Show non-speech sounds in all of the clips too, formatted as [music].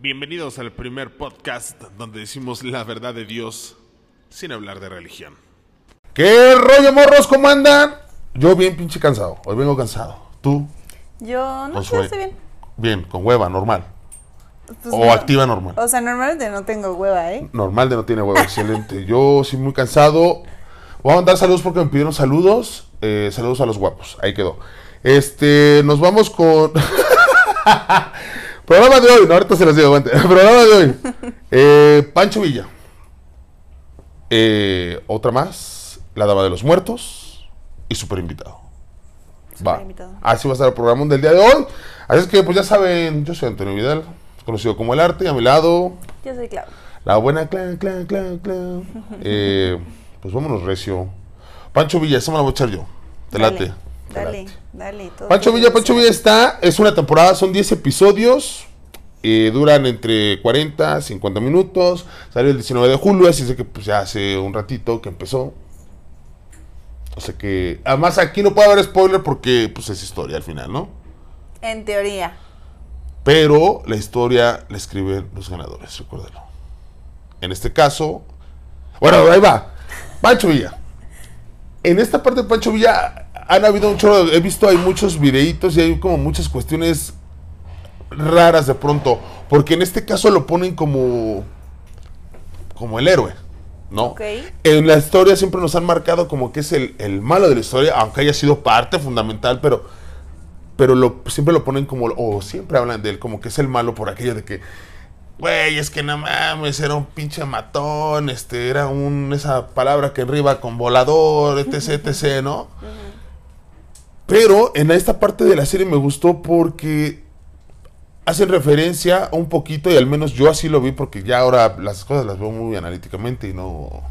Bienvenidos al primer podcast donde decimos la verdad de Dios sin hablar de religión. ¿Qué rollo, morros? ¿Cómo andan? Yo bien pinche cansado. Hoy vengo cansado. ¿Tú? Yo no sé, estoy bien. Bien, con hueva, normal. Pues o no. activa normal. O sea, normalmente no tengo hueva, ¿eh? Normal de no tiene hueva, excelente. Yo sí muy cansado. Voy a mandar saludos porque me pidieron saludos. Eh, saludos a los guapos. Ahí quedó. Este, nos vamos con... [laughs] [laughs] Programa de hoy, no, ahorita se los digo, aguante. [laughs] Programa de hoy. Eh, Pancho Villa. Eh, otra más. La Dama de los Muertos. Y super invitado. Va. Superinvitado. Así va a estar el programa del día de hoy. Así es que, pues ya saben, yo soy Antonio Vidal, conocido como El Arte, y a mi lado, Yo soy Clau. la buena clan, clan, clan, clan. [laughs] Eh, pues vámonos, recio. Pancho Villa, esa me la voy a echar yo. Te Dale, late. Dale, dale. todo Pancho Villa, Pancho. Villa está, es una temporada, son 10 episodios. eh, duran entre 40, 50 minutos. Salió el 19 de julio, así que pues ya hace un ratito que empezó. O sea que, además aquí no puede haber spoiler porque pues es historia al final, ¿no? En teoría. Pero la historia la escriben los ganadores, recuérdalo. En este caso, bueno, ahí va. Pancho Villa. En esta parte de Pancho Villa han habido un chorro, he visto hay muchos videitos y hay como muchas cuestiones raras de pronto, porque en este caso lo ponen como como el héroe, ¿no? Ok. En la historia siempre nos han marcado como que es el, el malo de la historia, aunque haya sido parte fundamental, pero pero lo, siempre lo ponen como, o siempre hablan de él como que es el malo por aquello de que, güey, es que no mames, era un pinche matón, este, era un, esa palabra que arriba con volador, etc, etc, ¿no? Pero en esta parte de la serie me gustó porque hacen referencia un poquito, y al menos yo así lo vi, porque ya ahora las cosas las veo muy analíticamente y no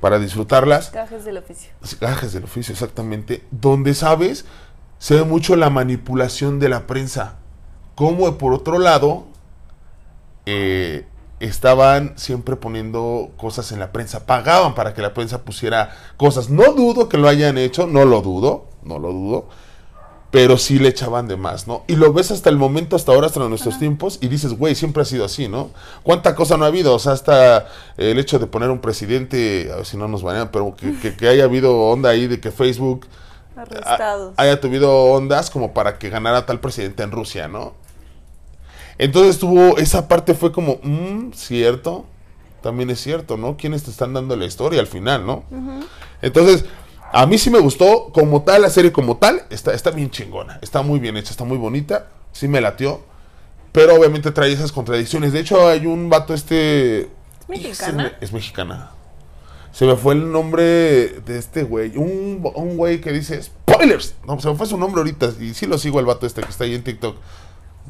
para disfrutarlas. Cajes del oficio. Gajes del oficio, exactamente. Donde, ¿sabes? Se ve mucho la manipulación de la prensa. Como por otro lado, eh, estaban siempre poniendo cosas en la prensa. Pagaban para que la prensa pusiera cosas. No dudo que lo hayan hecho, no lo dudo, no lo dudo. Pero sí le echaban de más, ¿no? Y lo ves hasta el momento, hasta ahora, hasta nuestros tiempos, y dices, güey, siempre ha sido así, ¿no? ¿Cuánta cosa no ha habido? O sea, hasta el hecho de poner un presidente, a ver si no nos banean, pero que, que- que haya habido onda ahí de que Facebook haya tenido ondas como para que ganara tal presidente en Rusia, ¿no? Entonces tuvo, esa parte fue como, "Mm, cierto, también es cierto, ¿no? ¿Quiénes te están dando la historia al final, ¿no? Entonces, a mí sí me gustó, como tal, la serie como tal, está, está bien chingona, está muy bien hecha, está muy bonita, sí me latió, pero obviamente trae esas contradicciones. De hecho, hay un vato este... ¿Es mexicana? Es mexicana. Se me fue el nombre de este güey. Un, un güey que dice spoilers. No, se me fue su nombre ahorita. Y sí lo sigo el vato este que está ahí en TikTok.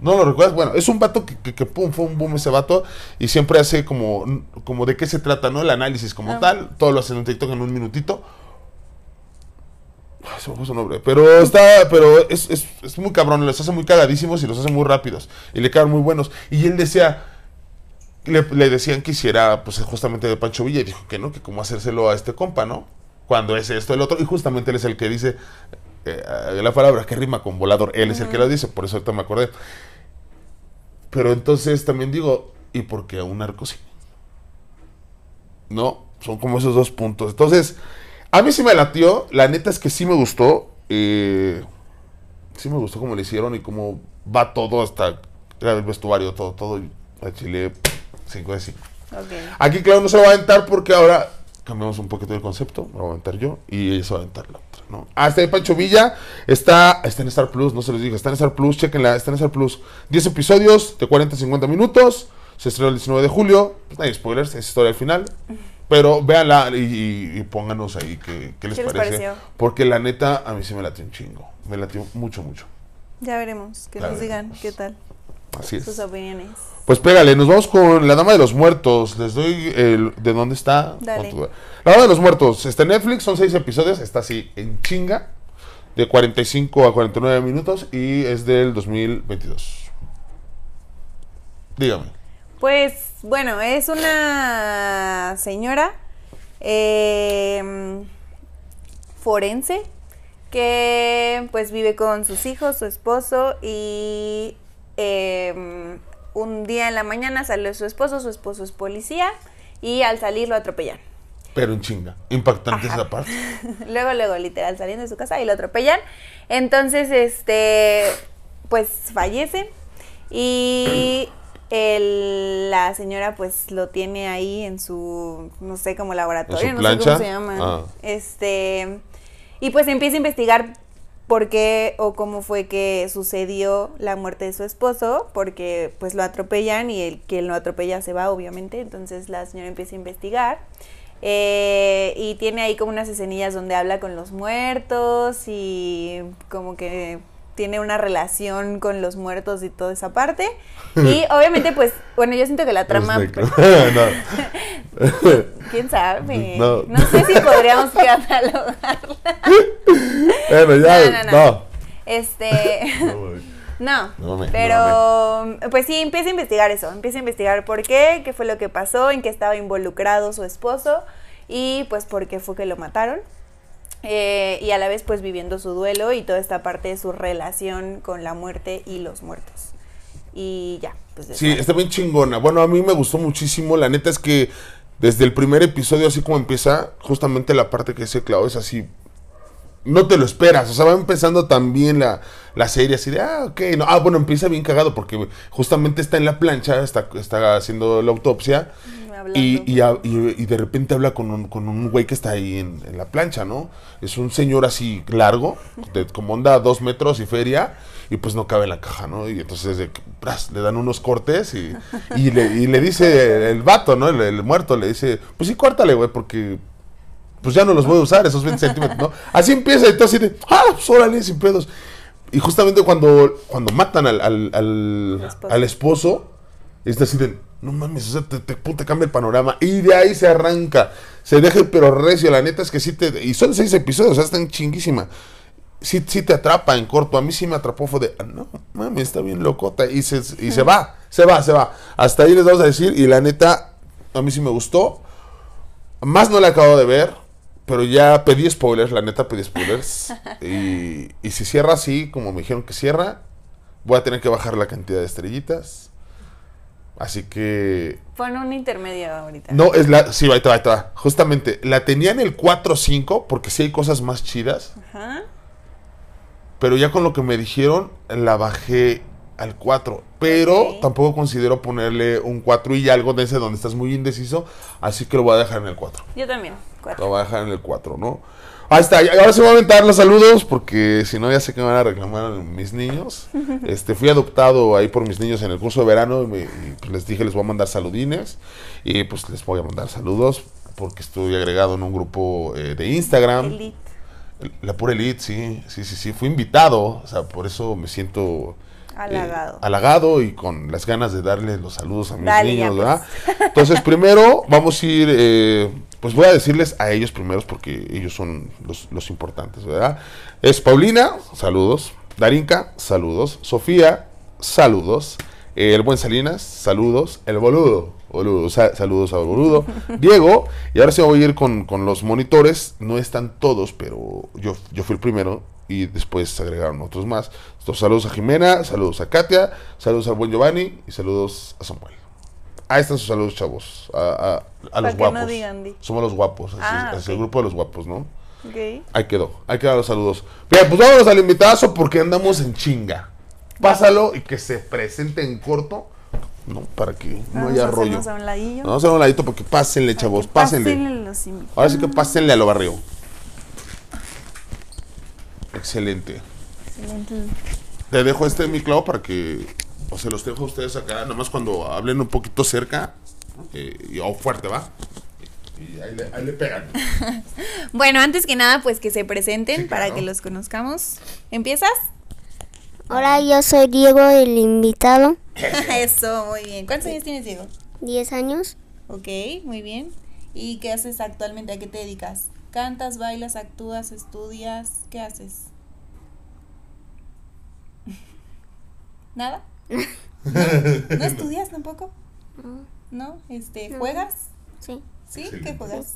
No lo recuerdas. Bueno, es un vato que, que, que pum, fue un boom ese vato. Y siempre hace como, como de qué se trata, ¿no? El análisis como Ah. tal. Todo lo hace en TikTok en un minutito. Se me fue su nombre. Pero está, pero es, es, es muy cabrón. Los hace muy cagadísimos y los hace muy rápidos. Y le quedan muy buenos. Y él decía, le, le decían que hiciera pues justamente de Pancho Villa y dijo que no, que cómo hacérselo a este compa, ¿no? Cuando es esto el otro y justamente él es el que dice eh, la palabra que rima con volador, él es el que lo dice, por eso ahorita me acordé. Pero entonces también digo, ¿y por qué a un narco sí? No, son como esos dos puntos. Entonces, a mí sí me latió, la neta es que sí me gustó, eh, sí me gustó cómo le hicieron y cómo va todo hasta el vestuario, todo, todo, y a Chile 5 de 5. Ok. Aquí, claro, no se lo va a aventar porque ahora cambiamos un poquito el concepto. Me voy a aventar yo y ella se va a aventar la otra, ¿no? Ah, está de Pancho Villa. Está, está en Star Plus, no se los digo. Está en Star Plus, chequenla. Está en Star Plus. 10 episodios de 40 a 50 minutos. Se estrenó el 19 de julio. Pues no hay spoilers, es historia al final. Pero véanla y, pónganos ahí qué, qué les ¿Qué parece. pareció? Porque la neta, a mí sí me latió un chingo. Me latió mucho, mucho. Ya veremos. Que Ya nos digan qué tal. Así es. Sus opiniones. Pues pégale, nos vamos con La Dama de los Muertos. Les doy el de dónde está. Dale. La Dama de los Muertos. Está en Netflix, son seis episodios. Está así en chinga. De 45 a 49 minutos. Y es del 2022. Dígame. Pues bueno, es una señora eh, forense que pues vive con sus hijos, su esposo y eh, un día en la mañana salió su esposo, su esposo es policía y al salir lo atropellan. Pero en chinga. Impactante Ajá. esa parte. [laughs] luego, luego, literal, saliendo de su casa y lo atropellan. Entonces, este, pues fallece y el- la señora pues lo tiene ahí en su, no sé, como laboratorio, ¿En su no sé cómo se llama. Ah. Este, y pues empieza a investigar por qué o cómo fue que sucedió la muerte de su esposo, porque pues lo atropellan y el que lo atropella se va, obviamente. Entonces la señora empieza a investigar. eh, y tiene ahí como unas escenillas donde habla con los muertos y como que tiene una relación con los muertos y toda esa parte. [laughs] Y obviamente, pues, bueno, yo siento que la trama, pues, [laughs] no. [laughs] quién sabe. No. No, sé si podríamos catalogarla. Bueno, ya. No, no, No. no. Este. No, No me- pero pues sí, empieza a investigar eso, empieza a investigar por qué, qué fue lo que pasó, en qué estaba involucrado su esposo y pues por qué fue que lo mataron. Eh, y a la vez pues viviendo su duelo y toda esta parte de su relación con la muerte y los muertos. Y ya, pues. Sí, está bien chingona. Bueno, a mí me gustó muchísimo. La neta es que desde el primer episodio, así como empieza, justamente la parte que se clavó es así. No te lo esperas. O sea, va empezando también la, la serie así de, ah, ok. No, ah, bueno, empieza bien cagado porque justamente está en la plancha, está, está haciendo la autopsia. Hablando. Y, y, a- y- y de repente habla con un, con un güey que está ahí en, en la plancha, ¿no? Es un señor así largo, de, como onda dos metros y feria, y pues no cabe en la caja, ¿no? Y entonces de, pras, le dan unos cortes y, y, le, y le dice el vato, ¿no? El, el muerto le dice, pues sí, córtale, güey, porque pues ya no los voy a usar, esos 20 centímetros, ¿no? Así empieza, y todo así de, ah, pues órale, sin pedos. Y justamente cuando, cuando matan al, al, al, Esposo. al esposo, está así de, no mames, o sea, te, te, puta, cambia el panorama. Y de ahí se arranca, se deja pero recio, la neta es que sí te... Y son seis episodios, o sea, están chinguísima. Sí, sí te atrapa en corto, a mí sí me atrapó, fue de, ah, no, mames, está bien locota. Y se, y se va, se va, se va. Hasta ahí les vamos a decir, y la neta, a mí sí me gustó. Más no la acabo de ver, pero ya pedí spoilers, la neta pedí spoilers. [laughs] y, y si cierra así, como me dijeron que cierra, voy a tener que bajar la cantidad de estrellitas. Así que... Fue en un intermedio ahorita. No, es la... Sí, ahí te va, ahí te va. Justamente, la tenía en el 4-5, porque sí hay cosas más chidas. Ajá. Pero ya con lo que me dijeron, la bajé al 4. Pero Ok. tampoco considero ponerle un 4 y algo de ese donde estás muy indeciso. Así que lo voy a dejar en el 4. Yo también. Cuatro. Lo voy a dejar en el 4, ¿no? Ahí está, ahora se voy a aventar los saludos porque si no ya sé que me van a reclamar mis niños. Este, fui adoptado ahí por mis niños en el curso de verano y, me- y, pues, les dije les voy a mandar saludines y pues les voy a mandar saludos porque estoy agregado en un grupo eh, de Instagram. Elite. La pura elite, sí, sí, sí, sí. Fui invitado, o sea, por eso me siento eh, Halagado. y con las ganas de darle los saludos a mis Dale, niños, pues. ¿verdad? [laughs] Entonces, primero vamos a ir, eh, pues voy a decirles a ellos primeros porque ellos son los, los importantes, ¿verdad? Es Paulina, saludos. Darinka, saludos. Sofía, saludos. Eh, el buen Salinas, saludos. El boludo, boludo, sa- saludos al boludo. [laughs] Diego, y ahora sí voy a ir con, con los monitores. No están todos, pero yo, yo fui el primero y después se agregaron otros más. Entonces, saludos a Jimena, saludos a Katia, saludos al buen Giovanni y saludos a Samuel. Ahí están sus saludos, chavos. A, a- a los que no guapos. digan di. Somos los guapos. Así, Ah, es, ok. el grupo de los guapos, ¿no? Ok. Ahí quedó. Ahí quedaron los saludos. Bien, pues vámonos al invitazo porque andamos en chinga. Pásalo y que se presente en corto. No, para que no Vamos haya rollo. hacernos a un ladillo. Vamos a un ladito porque pásenle, chavos. Pásenle. pásenle los invitados. Ahora sí que pásenle a lo barrio. Excelente. Excelente. Te dejo este mi clavo para que o se los dejo a ustedes acá, nomás cuando hablen un poquito cerca eh, y o fuerte, ¿va? Y ahí le, ahí le pegan. [laughs] Bueno, antes que nada, pues que se presenten Sí, para claro. que los conozcamos. ¿Empiezas? Hola, yo soy Diego, el invitado. [laughs] Eso, muy bien. ¿Cuántos años tienes, Diego? 10 años. Ok, muy bien. ¿Y qué haces actualmente? ¿A qué te dedicas? ¿Cantas, bailas, actúas, estudias? ¿Qué haces? [laughs] ¿Nada? [laughs] ¿No, ¿No estudias tampoco? ¿No? Este, No. ¿Juegas? Sí, ¿Sí? ¿Qué juegas?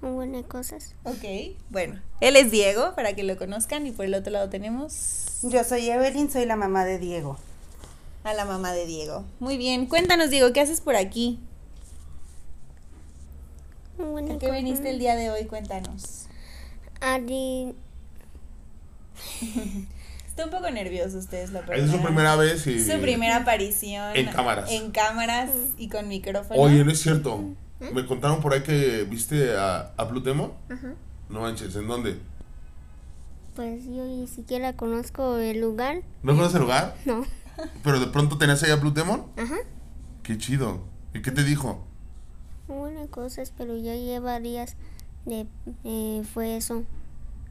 muy buenas cosas. Ok, bueno. Él es Diego, para que lo conozcan. Y por el otro lado tenemos... Yo soy Evelyn, soy la mamá de Diego. a la mamá de Diego. Muy bien, cuéntanos Diego, ¿qué haces por aquí? Bueno, ¿A qué viniste el día de hoy? Cuéntanos. Ari, [laughs] Está un poco nervioso ustedes la Es su primera vez y... Su primera aparición. En cámaras. En cámaras y con micrófono. Oye, no es cierto. Me contaron por ahí que viste a, a Blue Demon. No manches, ¿en dónde? pues yo ni siquiera conozco el lugar. ¿No conoces el lugar? No. Pero de pronto tenías ahí a Blue Demon. Ajá. Qué chido. ¿Y qué te dijo? Buenas cosas, pero ya lleva días de eh, fue eso.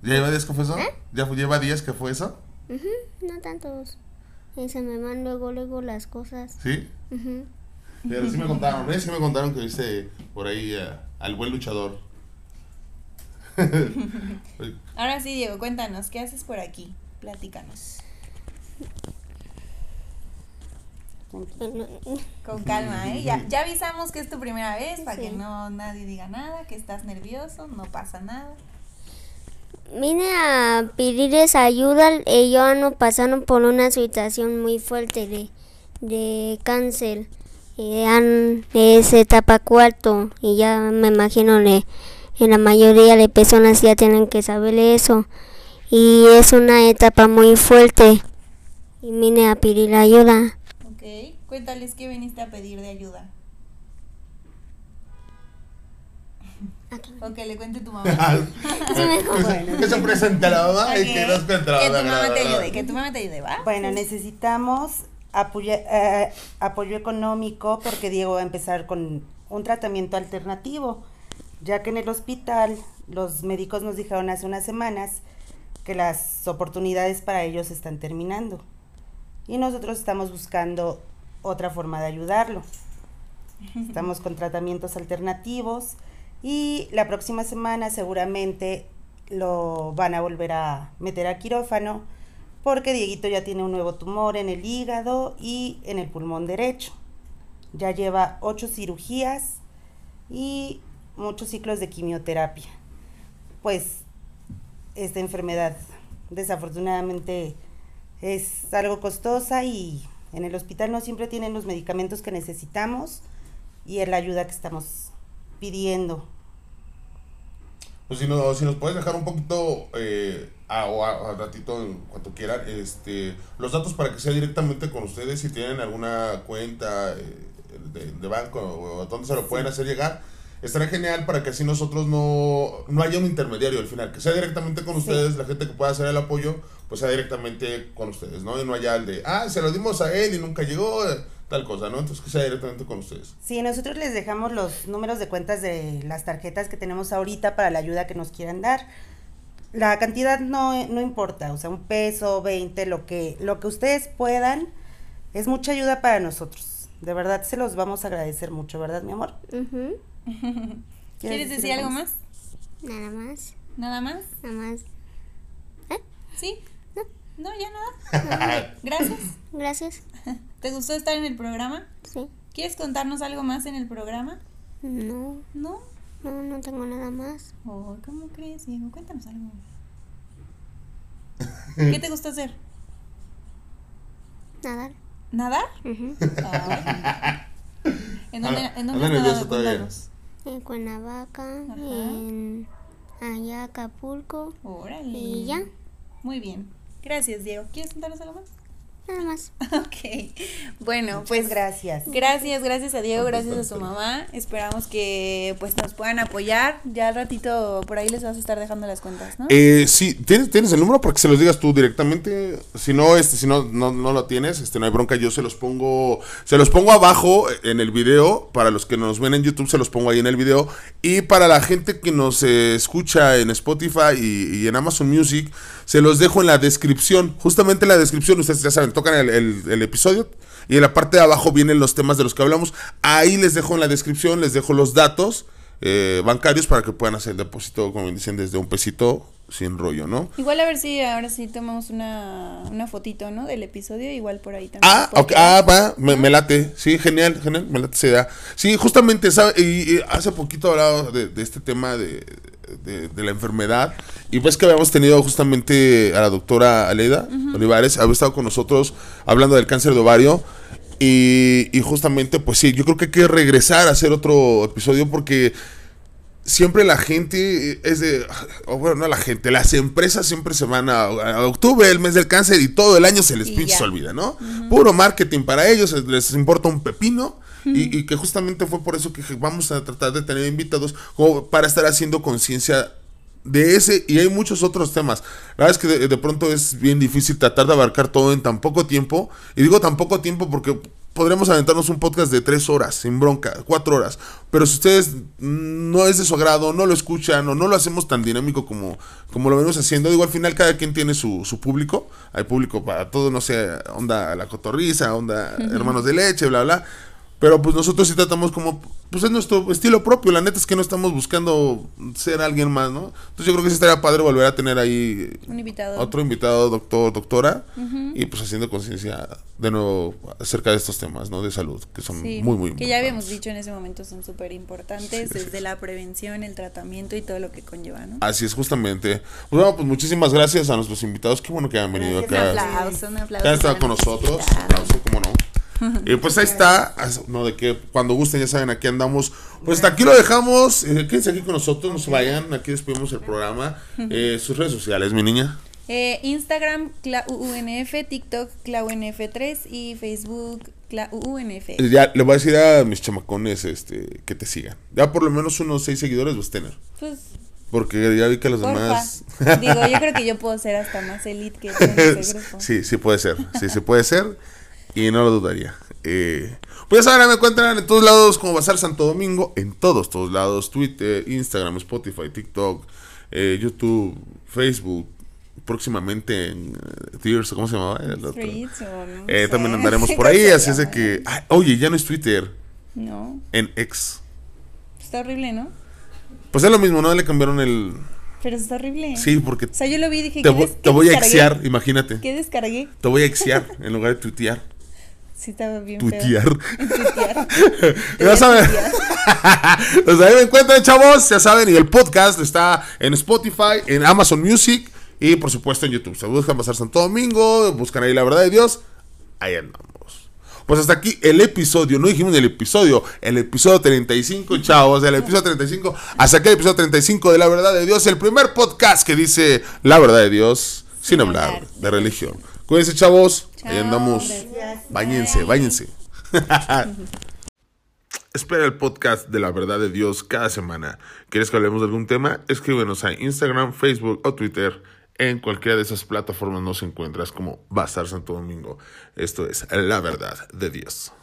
¿Ya lleva días que fue eso? ¿Ya fue- lleva días que fue eso? Ujú, no tantos. Y se me van luego, luego las cosas. ¿Sí? Ujú. Pero sí me contaron, ¿eh? Sí me contaron que viste por ahí eh, al buen luchador. [laughs] Ahora sí, Diego, cuéntanos, ¿qué haces por aquí? Platícanos. Con calma, ¿eh? Ya, ya avisamos que es tu primera vez para que Sí. no nadie diga nada, que estás nervioso, no pasa nada. Vine a pedirles ayuda. Ellos no pasaron por una situación muy fuerte de, de cáncer. Y han, es etapa cuarto. Y ya me imagino que en la mayoría de personas ya tienen que saber eso. Y es una etapa muy fuerte. Y vine a pedir ayuda. Ok, cuéntales qué viniste a pedir de ayuda. O que le cuente tu mamá. [laughs] que, que se presente a la mamá y que nos cuente la que tu mamá, te ayude, que tu mamá te ayude, ¿va? Bueno, necesitamos apoya- eh, apoyo económico porque Diego va a empezar con un tratamiento alternativo, ya que en el hospital los médicos nos dijeron hace unas semanas que las oportunidades para ellos están terminando y nosotros estamos buscando otra forma de ayudarlo. [laughs] Estamos con tratamientos alternativos y la próxima semana seguramente lo van a volver a meter a quirófano porque Dieguito ya tiene un nuevo tumor en el hígado y en el pulmón derecho. Ya lleva ocho cirugías y muchos ciclos de quimioterapia. Pues esta enfermedad desafortunadamente es algo costosa y en el hospital no siempre tienen los medicamentos que necesitamos y es la ayuda que estamos pidiendo. Pues si, no, si nos puedes dejar un poquito, eh, a, o a, a ratito, en cuanto quieran, este, los datos para que sea directamente con ustedes, si tienen alguna cuenta eh, de, de banco o, o dónde se lo pueden hacer llegar, estará genial para que así nosotros no, no haya un intermediario al final, que sea directamente con ustedes, la gente que pueda hacer el apoyo, pues sea directamente con ustedes, ¿no? Y no haya el de, ah, se lo dimos a él y nunca llegó, tal cosa, ¿no? Entonces que sea directamente con ustedes. Sí, nosotros les dejamos los números de cuentas de las tarjetas que tenemos ahorita para la ayuda que nos quieran dar. La cantidad no, no importa, o sea, un peso, 20, lo que, lo que ustedes puedan, es mucha ayuda para nosotros. De verdad se los vamos a agradecer mucho, ¿verdad, mi amor? Ujú. [laughs] ¿Quieres decir algo más? Nada más. ¿Nada más? Nada más. ¿Sí? No, ya nada. [laughs] Gracias. Gracias. [laughs] ¿Te gustó estar en el programa? Sí. ¿Quieres contarnos algo más en el programa? No, ¿No? no, no tengo nada más. Oh, ¿Cómo crees, Diego? Cuéntanos algo. ¿Qué te gusta hacer? Nadar. ¿Nadar? Ay. ¿En dónde, en dónde anda has nervioso nadado? En Cuernavaca, Ajá. en allá Acapulco Órale. y ya, Muy bien. Gracias, Diego. ¿Quieres contarnos algo más? Nada más. [laughs] Ok. Bueno, Pues pues gracias. Gracias, gracias a Diego, gracias a su mamá. Esperamos que pues nos puedan apoyar. Ya al ratito por ahí les vas a estar dejando las cuentas, ¿no? Eh, sí, ¿tienes, ¿tienes el número para que se los digas tú directamente? Si no, este, si no, no, no lo tienes, este, no hay bronca, yo se los pongo, se los pongo abajo en el video, para los que nos ven en YouTube se los pongo ahí en el video, y para la gente que nos eh, escucha en Spotify y, y en Amazon Music, se los dejo en la descripción, justamente en la descripción, ustedes ya saben, tocan el, el- el episodio, y en la parte de abajo vienen los temas de los que hablamos, ahí les dejo en la descripción, les dejo los datos, eh, bancarios para que puedan hacer el depósito, como dicen, desde un pesito sin rollo, ¿no? Igual a ver si ahora sí tomamos una, una fotito, ¿no? Del episodio, igual por ahí también. Ah, se puede ok, quedar. ah, va, me, me late, sí, genial, genial, me late esa idea. Sí, justamente, ¿sabe? Y, y hace poquito hablaba de, de este tema de, de- de la enfermedad. Y pues que habíamos tenido justamente a la doctora Aleida Olivares, había estado con nosotros hablando del cáncer de ovario. Y, y justamente, pues sí, yo creo que hay que regresar a hacer otro episodio porque siempre la gente es de, o bueno, no la gente, las empresas siempre se van a, a octubre, el mes del cáncer, y todo el año se les pinche se olvida, ¿no? Puro marketing para ellos, les importa un pepino. Y, y que justamente fue por eso que vamos a tratar de tener invitados como para estar haciendo conciencia de ese y hay muchos otros temas. La verdad es que de, de pronto es bien difícil tratar de abarcar todo en tan poco tiempo. Y digo tan poco tiempo porque podremos aventarnos un podcast de tres horas, sin bronca, cuatro horas. Pero si ustedes mm, no es de su agrado, no lo escuchan o no lo hacemos tan dinámico como, como lo venimos haciendo, digo, al final cada quien tiene su, su público. Hay público para todo, no sé, onda la cotorriza, onda hermanos de leche, bla, bla. Pero pues nosotros sí tratamos como, pues es nuestro estilo propio, la neta es que no estamos buscando ser alguien más, ¿no? Entonces yo creo que sí estaría padre volver a tener ahí Un invitado. otro invitado, doctor, doctora, y pues haciendo conciencia de nuevo acerca de estos temas, ¿no? De salud, que son Sí, muy, muy que ya habíamos dicho en ese momento son súper importantes, desde la prevención, el tratamiento y todo lo que conlleva, ¿no? Así es, justamente. Pues bueno, pues muchísimas gracias a nuestros invitados, qué bueno que hayan venido Un acá. aplauso, un aplauso. que han estado con nosotros. invitados. Aplauso, cómo no. [laughs] Y pues ahí está, no de que cuando gusten ya saben aquí andamos. Pues hasta aquí lo dejamos. Eh, quédense aquí con nosotros, no se vayan. Aquí despedimos el programa. Eh, sus redes sociales, mi niña. Eh, Instagram, ClaUNF, TikTok, ClaUNF3 y Facebook, ClaUNF. Eh, Ya le voy a decir a mis chamacones este, que te sigan. Ya por lo menos unos seis seguidores vas a tener. Pues, Porque ya vi que los porfa. demás. Digo, yo creo que yo [laughs] puedo ser hasta más elite que grupo. sí, sí puede ser. Sí, sí puede ser. Y no lo dudaría. Eh, pues saben, me encuentran en todos lados como Bazar Santo Domingo. En todos, todos lados. Twitter, Instagram, Spotify, TikTok, eh, YouTube, Facebook. Próximamente en eh, Tears, ¿cómo se llamaba? El otro? No Eh, también andaremos [laughs] por ahí. Así es de que. ay, oye, ya no es Twitter. No, En X. está horrible, ¿no? Pues es lo mismo, ¿no? Le cambiaron el. Pero está horrible. Sí, porque O sea, yo lo vi y dije, te, ¿qué, te voy a exear, imagínate. ¿Qué descargué? Te voy a exear en lugar de tuitear. Sí, estaba bien. Te [laughs] [laughs] Ya saben. Pues [laughs] ahí me encuentran, chavos. Ya saben, y el podcast está en Spotify, en Amazon Music y por supuesto en YouTube. Se buscan pasar Santo Domingo, buscan ahí la verdad de Dios. Ahí andamos. Pues hasta aquí el episodio, no dijimos el episodio, el episodio 35, chavos, el episodio 35, hasta aquí el episodio 35 de La Verdad de Dios, el primer podcast que dice La Verdad de Dios sin, Sin hablar, hablar de religión. Cuídense, chavos, ahí andamos. gracias. Váyanse, váyanse. [laughs] Espera el podcast de la verdad de Dios cada semana. ¿Quieres que hablemos de algún tema? Escríbenos a Instagram, Facebook o Twitter. En cualquiera de esas plataformas nos encuentras como Bazar Santo Domingo. Esto es la verdad de Dios.